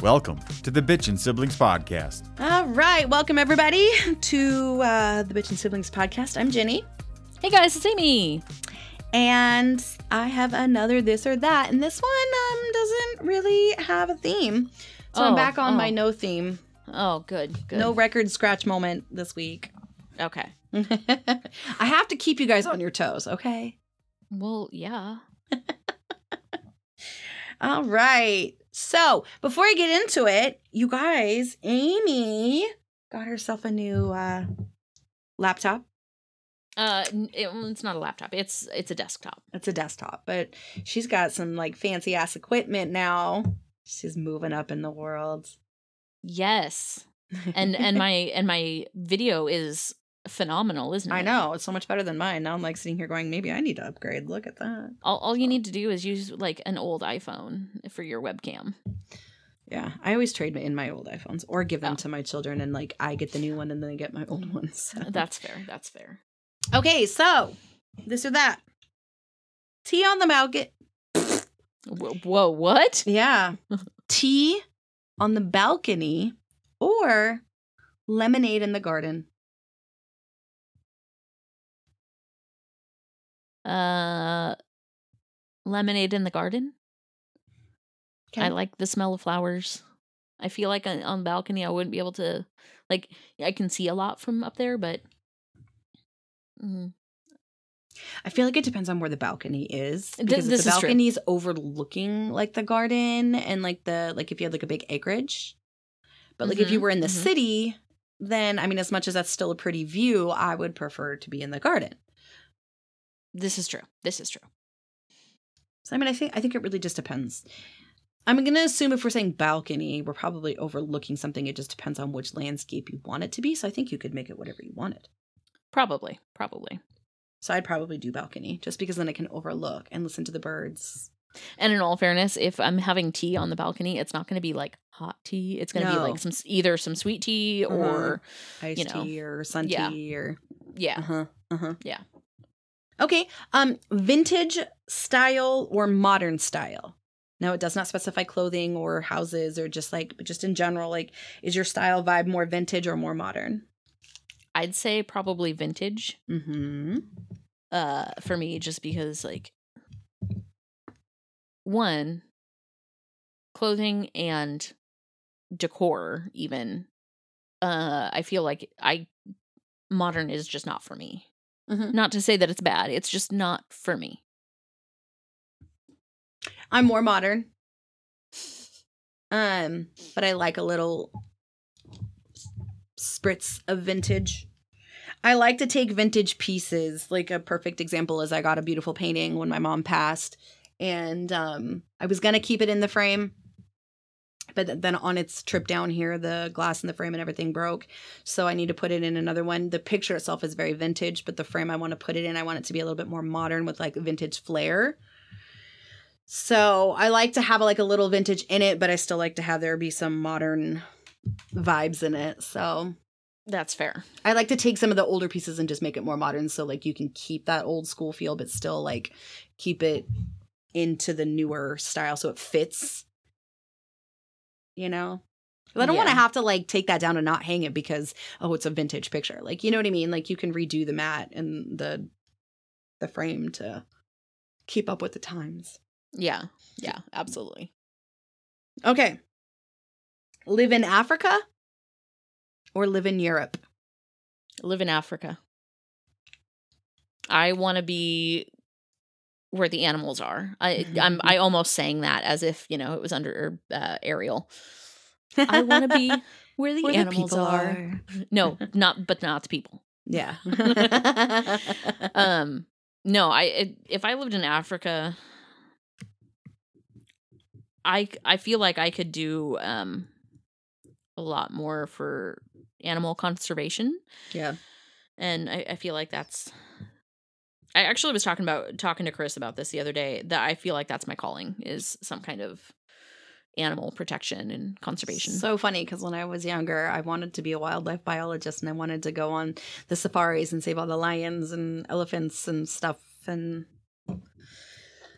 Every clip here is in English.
Welcome to the Bitchin' Siblings Podcast. All right, welcome everybody to uh, the Bitchin' Siblings podcast. I'm Ginny, Hey guys, it's Amy. and I have another this or that, and this one um, doesn't really have a theme, so I'm Oh, back on my oh. no theme, Oh, good, good. no record scratch moment this week. Okay. I have to keep you guys on your toes, okay? Well, yeah. All right. So before I get into it, you guys, Amy got herself a new uh, laptop. Uh, it, it's not a laptop. It's it's a desktop. It's a desktop, but she's got some like fancy ass equipment now. She's moving up in the world. Yes, and and my and my video is phenomenal, isn't it? I know it's so much better than mine. Now I'm like sitting here going, maybe I need to upgrade. Look at that. All all you need to do is use like an old iPhone for your webcam. Yeah, I always trade in my old iPhones or give them Oh. to my children, and like I get the new one and then I get my old one. So. That's fair. That's fair. Okay, so this or that. Tea on the balcony. Whoa what? Yeah. Tea on the balcony or lemonade in the garden. Uh, lemonade in the garden. Okay. I like the smell of flowers. I feel like on, on the balcony I wouldn't be able to like I can see a lot from up there, but mm, I feel like it depends on where the balcony is. Because if this the is balcony is overlooking like the garden and like the like if you had like a big acreage. But like if you Mhm, were in the mhm. city, then I mean as much as that's still a pretty view, I would prefer to be in the garden. This is true. This is true. So I mean I think I think it really just depends. I'm gonna assume if we're saying balcony, we're probably overlooking something. It just depends on which landscape you want it to be. So I think you could make it whatever you wanted. Probably, probably. So I'd probably do balcony just because then I can overlook and listen to the birds. And in all fairness, if I'm having tea on the balcony, it's not going to be like hot tea. It's going to be like some either some sweet tea or Iced You know, tea or sun yeah. tea or yeah. uh-huh. Uh-huh. Yeah. Okay. Um vintage style or modern style. Now it does not specify clothing or houses or just like just in general like is your style vibe more vintage or more modern? I'd say probably vintage Mhm. uh for me just because like one clothing and decor even uh I feel like I modern is just not for me. Mhm. Not to say that it's bad, it's just not for me. I'm more modern. Um, but I like a little spritz of vintage. I like to take vintage pieces. Like a perfect example is I got a beautiful painting when my mom passed, and um, I was gonna keep it in the frame, but then on its trip down here, the glass in the frame and everything broke, so I need to put it in another one. The picture itself is very vintage, but the frame I want to put it in, I want it to be a little bit more modern with like vintage flair. So I like to have like a little vintage in it, but I still like to have there be some modern vibes in it. So That's fair. I like to take some of the older pieces and just make it more modern so like you can keep that old school feel, but still like keep it into the newer style so it fits. You know? I don't want to have to like take that down and not hang it because oh it's a vintage picture. Like you know what I mean? Like you can redo the mat and the the frame to keep up with the times. Yeah. Yeah, absolutely. Okay. Live in Africa or live in Europe? Live in Africa. I want to be where the animals are. I I'm I almost saying that as if, you know, it was under uh, Ariel. I want to be where the Where animals people are. are. No, not but not the people. Yeah. Um no, I it, if I lived in Africa I I feel like I could do um a lot more for animal conservation yeah. and I, I feel like that's i actually was talking about talking to chris about this the other day that i feel like that's my calling is some kind of animal protection and conservation So funny because when I was younger, I wanted to be a wildlife biologist and I wanted to go on the safaris and save all the lions and elephants and stuff. And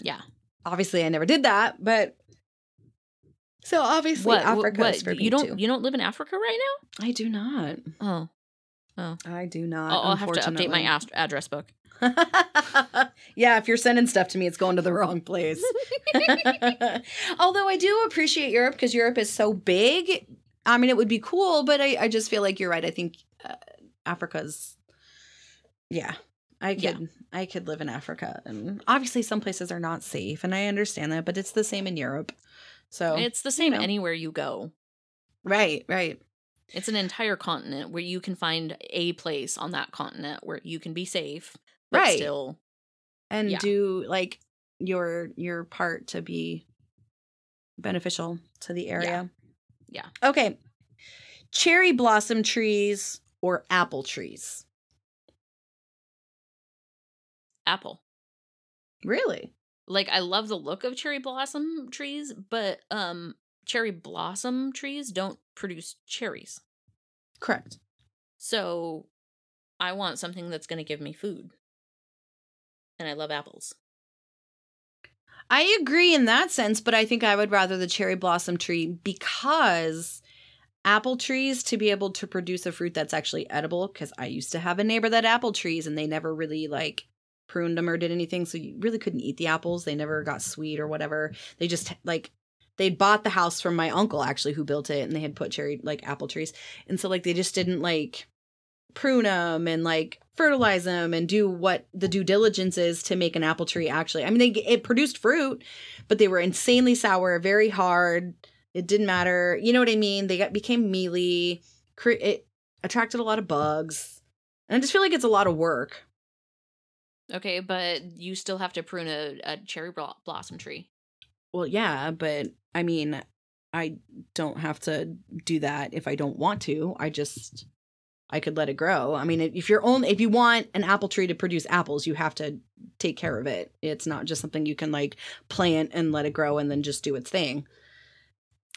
yeah obviously, I never did that, but So obviously, What? Africa what? is for me you don't too. you don't live in Africa right now? I do not. Oh. Oh, I do not. I'll, I'll have to update my address book. yeah, if you're sending stuff to me, it's going to the wrong place. Although I do appreciate Europe because Europe is so big. I mean, it would be cool, but I, I just feel like you're right. I think uh, Africa's, yeah, I could Yeah. I could live in Africa, and obviously some places are not safe, and I understand that, but it's the same in Europe. So It's the same know. anywhere you go. right, right, It's an entire continent where you can find a place on that continent where you can be safe, Right. still. and Yeah. do like your your part to be beneficial to the area. Yeah. Okay. Cherry blossom trees or apple trees? Apple. Really? Like I love the look of cherry blossom trees, but um cherry blossom trees don't produce cherries. Correct. So I want something that's going to give me food. And I love apples. I agree in that sense, but I think I would rather the cherry blossom tree because apple trees to be able to produce a fruit that's actually edible because I used to have a neighbor that apple trees and they never really like pruned them or did anything so you really couldn't eat the apples they never got sweet or whatever they just like they'd bought the house from my uncle actually who built it and they had put cherry like apple trees and so like they just didn't like prune them and like fertilize them and do what the due diligence is to make an apple tree actually. I mean they it produced fruit but they were insanely sour very hard. It didn't matter. You know what i mean? They got became mealy. Cre- it attracted a lot of bugs. And i just feel like it's a lot of work. Okay, but you still have to prune a, a cherry blo- blossom tree. well yeah but i mean i don't have to do that if i don't want to. I just i could let it grow. I mean if you're only if you want an apple tree to produce apples you have to take care of it. It's not just something you can like plant and let it grow and then just do its thing.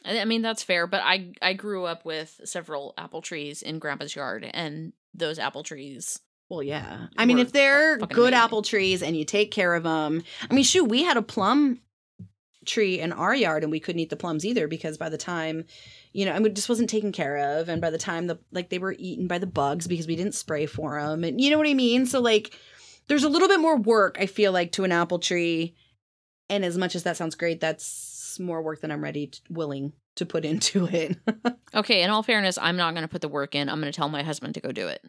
I mean that's fair, but I I grew up with several apple trees in grandpa's yard and those apple trees well yeah. I mean if they're good amazing. apple trees and you take care of them i mean shoot we had a plum tree in our yard and we couldn't eat the plums either because by the time you know I mean, it just wasn't taken care of. And by the time the like they were eaten by the bugs because we didn't spray for them and you know what i mean? So like there's a little bit more work i feel like to an apple tree. And as much as that sounds great that's more work than i'm ready to, willing to put into it. Okay, in all fairness, I'm not going to put the work in. I'm going to tell my husband to go do it.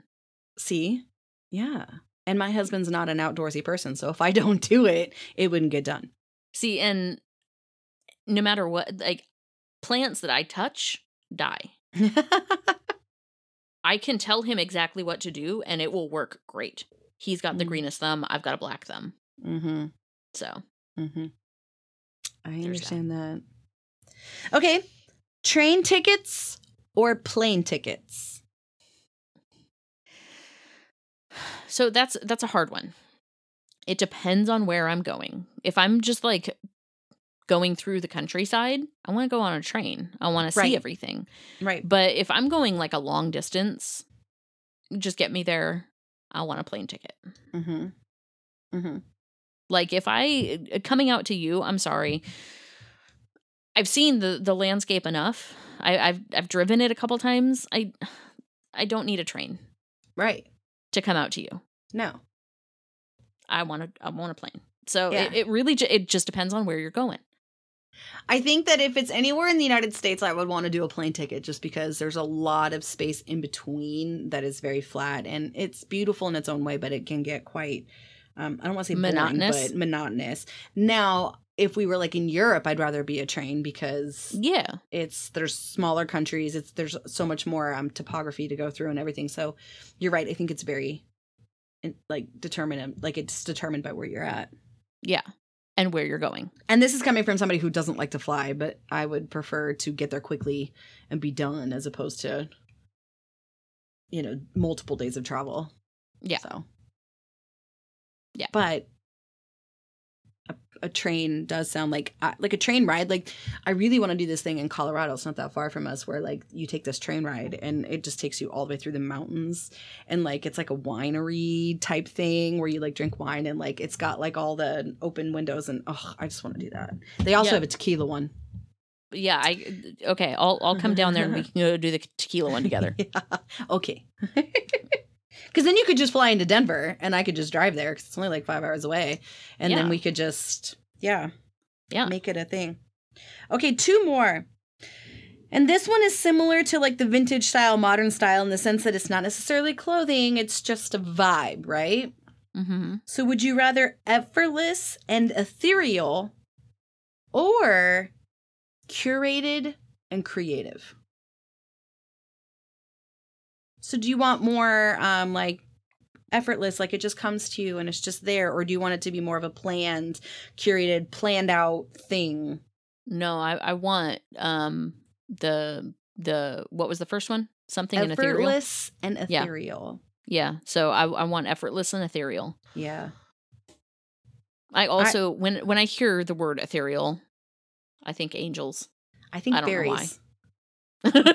see? Yeah. And my husband's not an outdoorsy person so if i don't do it it wouldn't get done. See, and no matter what, like plants that I touch die. I can tell him exactly what to do and it will work great. He's got the Mm. greenest thumb, I've got a black thumb. mm-hmm So, Mm-hmm. I that. understand that. Okay. Train tickets or plane tickets? so that's that's a hard one. It depends on where I'm going. If I'm just like going through the countryside, I want to go on a train. I want to Right. see everything. Right. But if I'm going like a long distance, just get me there. I want a plane ticket. Mm-hmm. Mm-hmm. Like if I uh, coming out to you, I'm sorry. I've seen the the landscape enough. I, I've I've driven it a couple times. I I don't need a train Right. to come out to you. No. I want to I want a plane. So Yeah. it, it really ju- it just depends on where you're going. I think that if it's anywhere in the United States, I would want to do a plane ticket just because there's a lot of space in between that is very flat and it's beautiful in its own way, but it can get quite, um, I don't want to say boring, Monotonous? but monotonous. Now, if we were like in Europe, I'd rather be a train because Yeah. it's there's smaller countries. It's there's so much more um, topography to go through and everything. So you're right. I think it's very like determined, like it's determined by where you're at. Yeah. And where you're going. And this is coming from somebody who doesn't like to fly, but I would prefer to get there quickly and be done as opposed to, you know, multiple days of travel. Yeah. So, Yeah. But a, a train does sound like uh, like a train ride. Like I really want to do this thing in Colorado. It's not that far from us, where like you take this train ride and it just takes you all the way through the mountains, and like it's like a winery type thing where you like drink wine and like it's got like all the open windows and oh, I just want to do that. They also Yeah. have a tequila one. yeah, I okay. I'll I'll come down there and we can go do the tequila one together. Yeah. Okay. Because then you could just fly into Denver and I could just drive there because it's only like five hours away. And then we could just, yeah, Yeah. make it a thing. Okay, two more. And this one is similar to like the vintage style, modern style in the sense that it's not necessarily clothing, it's just a vibe, right? Mm-hmm. So would you rather effortless and ethereal or curated and creative? So do you want more um like effortless like it just comes to you and it's just there or do you want it to be more of a planned, curated, planned out thing? No, I I want um the the what was the first one? Something in ethereal. effortless and ethereal. Yeah. So I I want effortless and ethereal. Yeah. I also when when I hear the word ethereal, I think angels. I think I don't know why.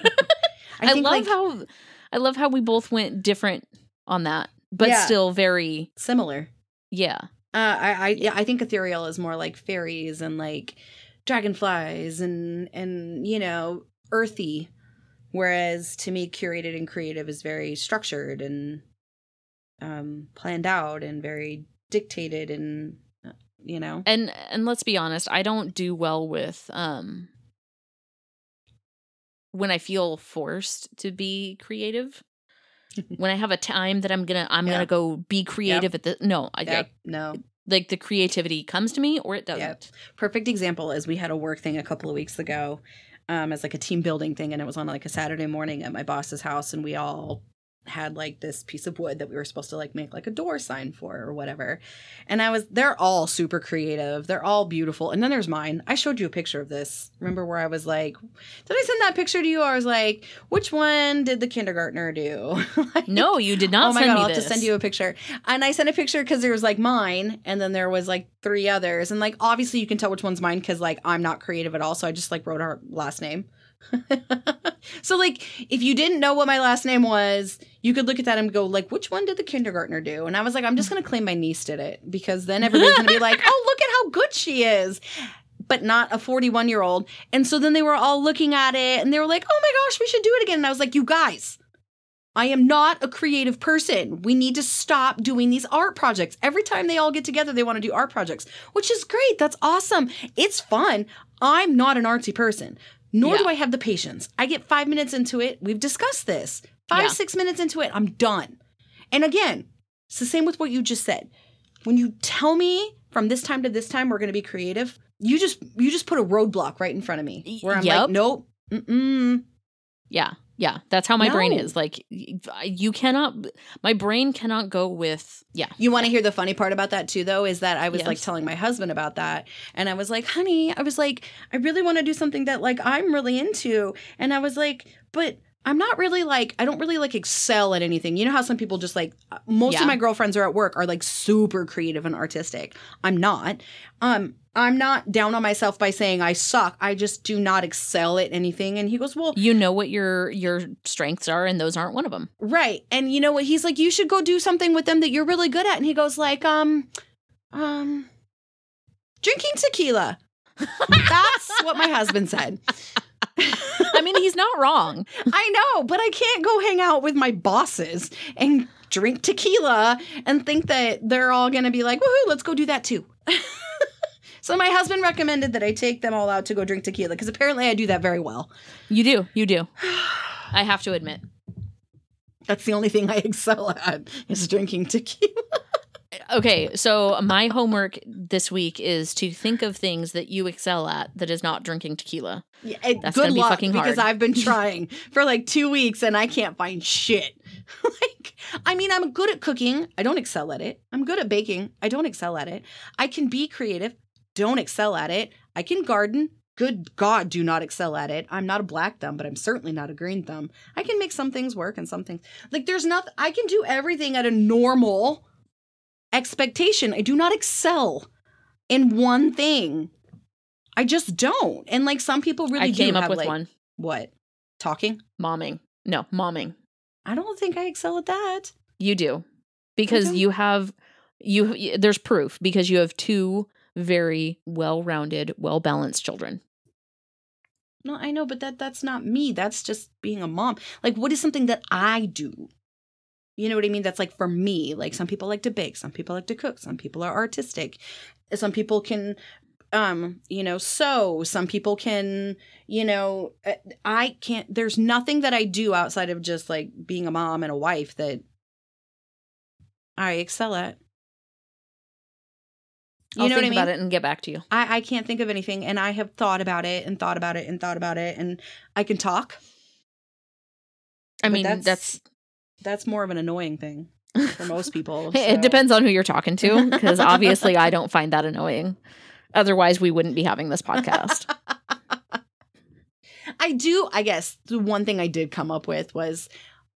I, think, love like- how I love how we both went different on that, but Yeah. still very similar. yeah. Uh, I, I yeah, I think ethereal is more like fairies and like dragonflies and and you know earthy, whereas to me curated and creative is very structured and um planned out and very dictated and uh, you know And and let's be honest, I don't do well with um when I feel forced to be creative. when I have a time that I'm gonna I'm Yeah. gonna go be creative at the no, I, I no like the creativity comes to me or it doesn't. Yep. perfect example is we had a work thing a couple of weeks ago um as like a team building thing and it was on like a Saturday morning at my boss's house and we all had like this piece of wood that we were supposed to like make like a door sign for or whatever. And I was they're all super creative. They're all beautiful. And then there's mine. I showed you a picture of this. Remember where I was like, did I send that picture to you? I was like, which one did the kindergartner do? Like- No, you did not oh my send god, me I'll have to send you a picture. And I sent a picture because there was like mine, and then there was like three others, and like obviously you can tell which one's mine because like I'm not creative at all, so I just like wrote our last name. so like if you didn't know what my last name was, you could look at that and go like, which one did the kindergartner do? And I was like, I'm just gonna claim my niece did it because then everybody's gonna be like, oh look at how good she is. But not a 41 year old. And so then they were all looking at it and they were like, oh my gosh, we should do it again. And I was like, you guys, I am not a creative person. We need to stop doing these art projects. Every time they all get together, they want to do art projects, which is great. That's awesome. It's fun. I'm not an artsy person, nor do I have the patience. I get five minutes into it. We've discussed this. Five, Yeah. six minutes into it, I'm done. And again, it's the same with what you just said. When you tell me from this time to this time we're going to be creative, you just you just put a roadblock right in front of me where I'm Yep. like, nope, mm-mm. Yeah. Yeah. That's how my brain is. Like you cannot my brain cannot go with yeah. You want to hear the funny part about that too, though, is that I was like telling my husband about that, and I was like, "Honey, I was like, I really want to do something that like I'm really into," and I was like, "But." I'm not really like I don't really like excel at anything. You know how some people just like uh, most Yeah. of my girlfriends are at work are like super creative and artistic. I'm not. Um I'm not down on myself by saying I suck. I just do not excel at anything. And he goes, "Well, You know what your your strengths are and those aren't one of them. Right. And you know what? He's like, you should go do something with them that you're really good at. And he goes like, um, um, drinking tequila. That's what my husband said. I mean, he's not wrong. I know, but I can't go hang out with my bosses and drink tequila and think that they're all going to be like, woohoo, let's go do that too. so my husband recommended that I take them all out to go drink tequila because apparently I do that very well. You do. You do. I have to admit. That's the only thing I excel at is drinking tequila. Okay, so my homework this week is to think of things that you excel at that is not drinking tequila. Yeah, it- That's good gonna be luck fucking because. I've been trying for like two weeks and I can't find shit. like, I mean, I'm good at cooking. I don't excel at it. I'm good at baking. I don't excel at it. I can be creative. Don't excel at it. I can garden. Good God, do not excel at it. I'm not a black thumb, but I'm certainly not a green thumb. I can make some things work and some things like there's nothing. I can do everything at a normal expectation. I do not excel in one thing. I just don't. And like some people really I do came up have, with like- one. What? Talking? Momming. No, momming. I don't think I excel at that. You do. Because you have you there's proof because you have two very well-rounded, well-balanced children. No, I know, but that that's not me. That's just being a mom. Like, what is something that I do? You know what I mean? That's like for me. Like some people like to bake, some people like to cook, some people are artistic. Some people can um, you know, sew, some people can, you know, uh, I can't there's nothing that I do outside of just like being a mom and a wife that I excel at. You I'll know think what I mean? about it and get back to you. I, I can't think of anything and I have thought about it and thought about it and thought about it and I can talk. I But mean, that's- that's, That's more of an annoying thing for most people. it depends on who you're talking to because obviously I don't find that annoying. Otherwise, we wouldn't be having this podcast. I do, I guess the one thing I did come up with was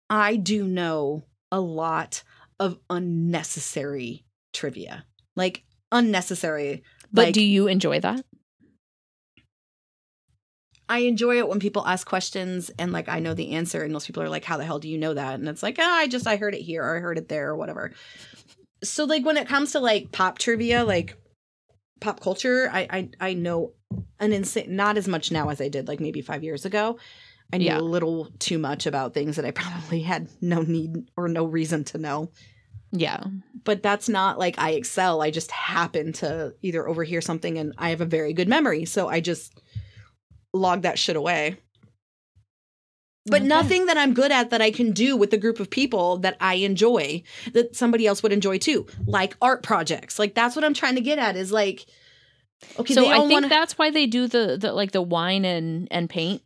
I do know a lot of unnecessary trivia. Like unnecessary. But like, do you enjoy that? I enjoy it when people ask questions and like I know the answer and those people are like, How the hell do you know that? And it's like, ah, I just I heard it here or I heard it there or whatever. So like when it comes to like pop trivia, like pop culture, I I, I know an insane not as much now as I did like maybe five years ago. I knew Yeah. a little too much about things that I probably had no need or no reason to know. Yeah. But that's not like I excel. I just happen to either overhear something and I have a very good memory. So I just log that shit away. But Okay. nothing that I'm good at that I can do with a group of people that I enjoy that somebody else would enjoy too, like art projects. Like that's what I'm trying to get at is like, okay, so I think want that's why they do the, the like the wine and and paint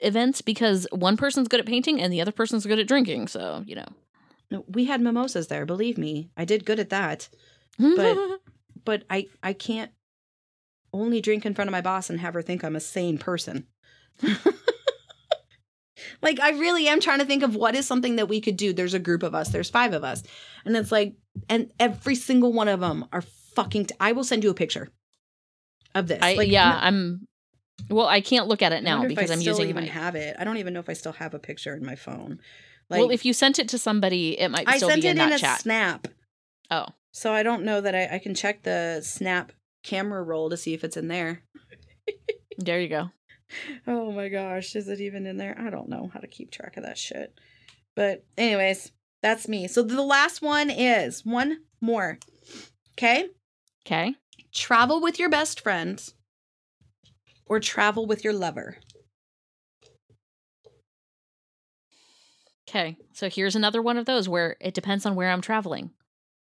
events because one person's good at painting and the other person's good at drinking. So you know, No, we had mimosas there. Believe me, I did good at that. But but I I can't only drink in front of my boss and have her think I'm a sane person. like I really am trying to think of what is something that we could do. There's a group of us. There's five of us, and it's like, and every single one of them are fucking. T- I will send you a picture of this. I like, yeah, no- I'm. Well, I can't look at it I now I because I'm still using even my. have it. I don't even know if I still have a picture in my phone. Like, well, if you sent it to somebody, it might still be in the chat. I still sent be it in in that a chat. snap. oh, So I don't know that I, I can check the snap camera roll to see if it's in there. there you go. Oh my gosh, is it even in there? I don't know how to keep track of that shit. But anyways, that's me. So the last one is one more. Okay? Okay. Travel with your best friend or travel with your lover. Okay. So here's another one of those where it depends on where I'm traveling.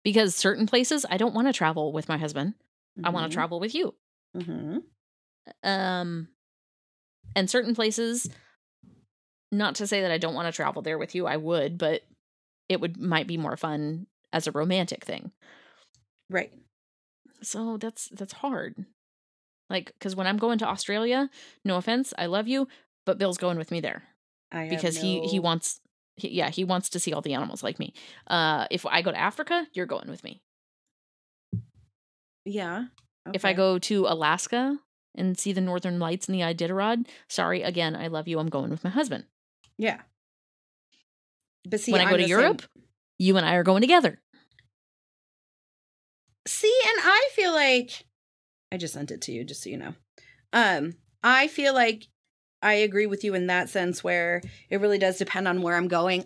Because certain places I don't want to travel with my husband. I want to travel with you. Mm-hmm. Um and certain places not to say that I don't want to travel there with you, I would, but it would might be more fun as a romantic thing. Right. So that's that's hard. Like cuz when I'm going to Australia, no offense, I love you, but Bill's going with me there I because he he wants he, yeah, he wants to see all the animals like me. Uh if I go to Africa, you're going with me. Yeah. If I go to Alaska and see the northern lights and the Iditarod, sorry again, I love you, I'm going with my husband. Yeah. But see, when I I'm go to the same- Europe, you and I are going together. See, and I feel like I just sent it to you just so you know. Um, I feel like I agree with you in that sense where it really does depend on where I'm going.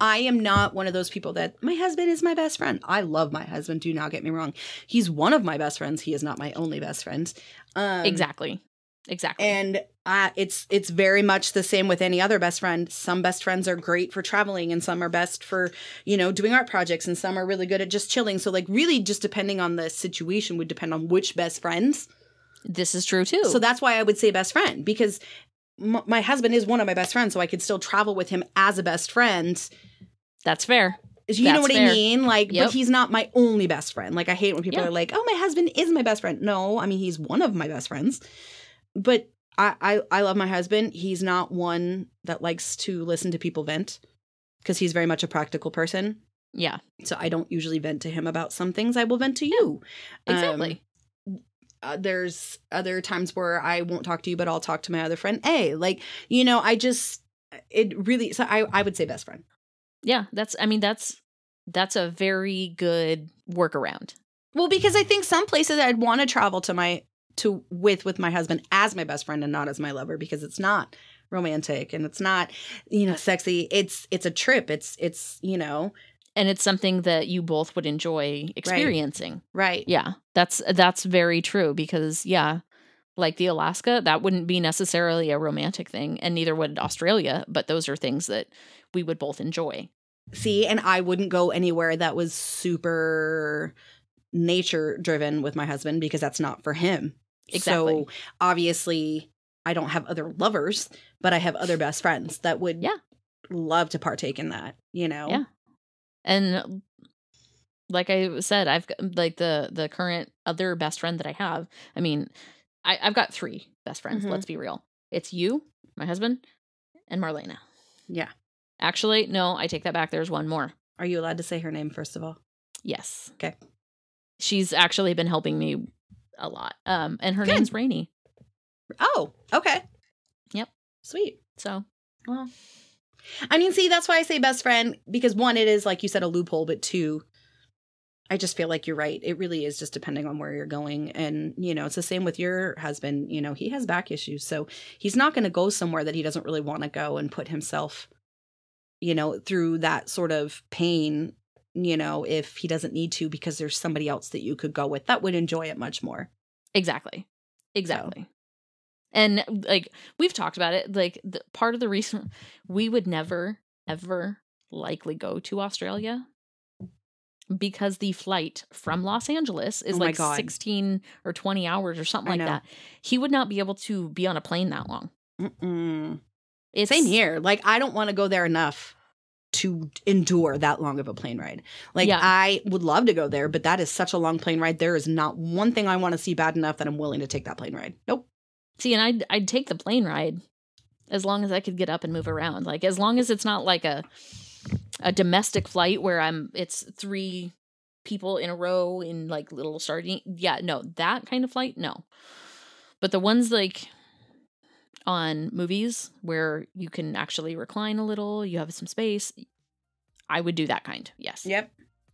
I am not one of those people that my husband is my best friend. I love my husband, do not get me wrong. He's one of my best friends. He is not my only best friend. Um exactly. Exactly. and uh, it's it's very much the same with any other best friend. Some best friends are great for traveling, and some are best for you know doing art projects, and some are really good at just chilling. So like really, just depending on the situation, would depend on which best friends. This is true too. So that's why I would say best friend because m- my husband is one of my best friends, so I could still travel with him as a best friend. that's fair. You know what fair. I mean? Like, Yep. but he's not my only best friend. Like, I hate when people Yeah. are like, "Oh, my husband is my best friend." No, I mean he's one of my best friends, but I I, I love my husband. He's not one that likes to listen to people vent because he's very much a practical person. Yeah. So I don't usually vent to him about some things. I will vent to you. Um, Exactly. Uh, there's other times where I won't talk to you, but I'll talk to my other friend A. Like, you know, I just it really. So I I would say best friend. yeah, that's I mean that's that's a very good workaround. Well, because I think some places I'd want to travel to my to with with my husband as my best friend and not as my lover because it's not romantic and it's not you know sexy it's it's a trip it's it's you know and it's something that you both would enjoy experiencing. right Yeah, that's that's very true because yeah, like the Alaska, that wouldn't be necessarily a romantic thing, and neither would Australia. But those are things that we would both enjoy. see and i wouldn't go anywhere that was super nature driven with my husband because that's not for him Exactly. so obviously i don't have other lovers but i have other best friends that would Yeah. love to partake in that you know Yeah. And like I said, I've got like the the current other best friend that I have. I mean, I, I've got three best friends. Mhm. Let's be real. It's you, my husband, and Marlena. yeah Actually, no, I take that back. There's one more. are you allowed to say her name first of all Yes. Okay. She's actually been helping me a lot. Um, and her Good. name's Rainy. oh okay Yep. sweet So Well, I mean, see, that's why I say best friend because one, it is like you said a loophole, but two, I just feel like you're right. It really is just depending on where you're going, and you know, it's the same with your husband. You know, he has back issues, so he's not going to go somewhere that he doesn't really want to go and put himself, you know, through that sort of pain. You know, if he doesn't need to, because there's somebody else that you could go with that would enjoy it much more. Exactly. Exactly. And uh, like we've talked about it, like the, part of the reason we would never ever likely go to Australia because the flight from Los Angeles is Oh like God. 16 or 20 hours or something like that. He would not be able to be on a plane that long. Mm-mm. It's Same here. Like I don't want to go there enough to endure that long of a plane ride. Like Yeah. I would love to go there, but that is such a long plane ride. There is not one thing I want to see bad enough that I'm willing to take that plane ride. Nope. See, and I'd I'd take the plane ride as long as I could get up and move around. Like as long as it's not like a a domestic flight where I'm it's three people in a row in like little sardine. Yeah, no, that kind of flight, no. But the ones like on movies where you can actually recline a little, you have some space. I would do that kind. Yes. Yep.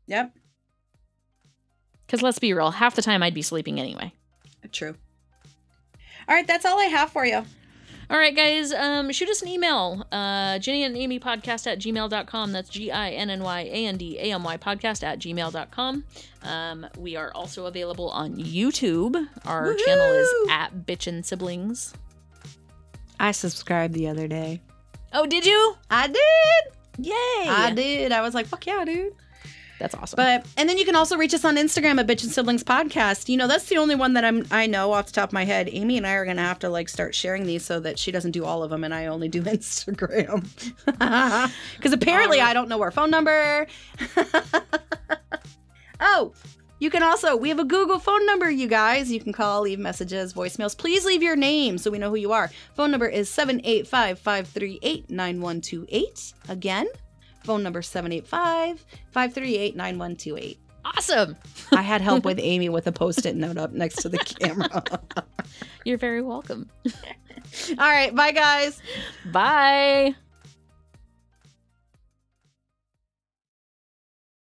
Yep. Cuz let's be real, half the time I'd be sleeping anyway. True. All right, that's all I have for you. All right, guys, um, shoot us an email. Uh, Ginny and Amy podcast at gmail.com. That's G I N N Y A N D A M Y podcast at gmail.com. Um, we are also available on YouTube. Our channel is Woohoo! at Bitchin' Siblings. I subscribed the other day. Oh, did you? I did. Yay! I did. I was like, fuck yeah, dude. That's awesome. But and then you can also reach us on Instagram at Bitchin' Siblings Podcast. You know, that's the only one that I'm I know off the top of my head. Amy and I are gonna have to like start sharing these so that she doesn't do all of them and I only do Instagram. Because apparently Alright. I don't know our phone number. oh, you can also we have a Google phone number, you guys. You can call, leave messages, voicemails. Please leave your name so we know who you are. Phone number is 785-538-9128. Again, phone number 785-538-9128. awesome. I had help with Amy with a post-it note up next to the camera. You're very welcome. All right, bye guys. Bye.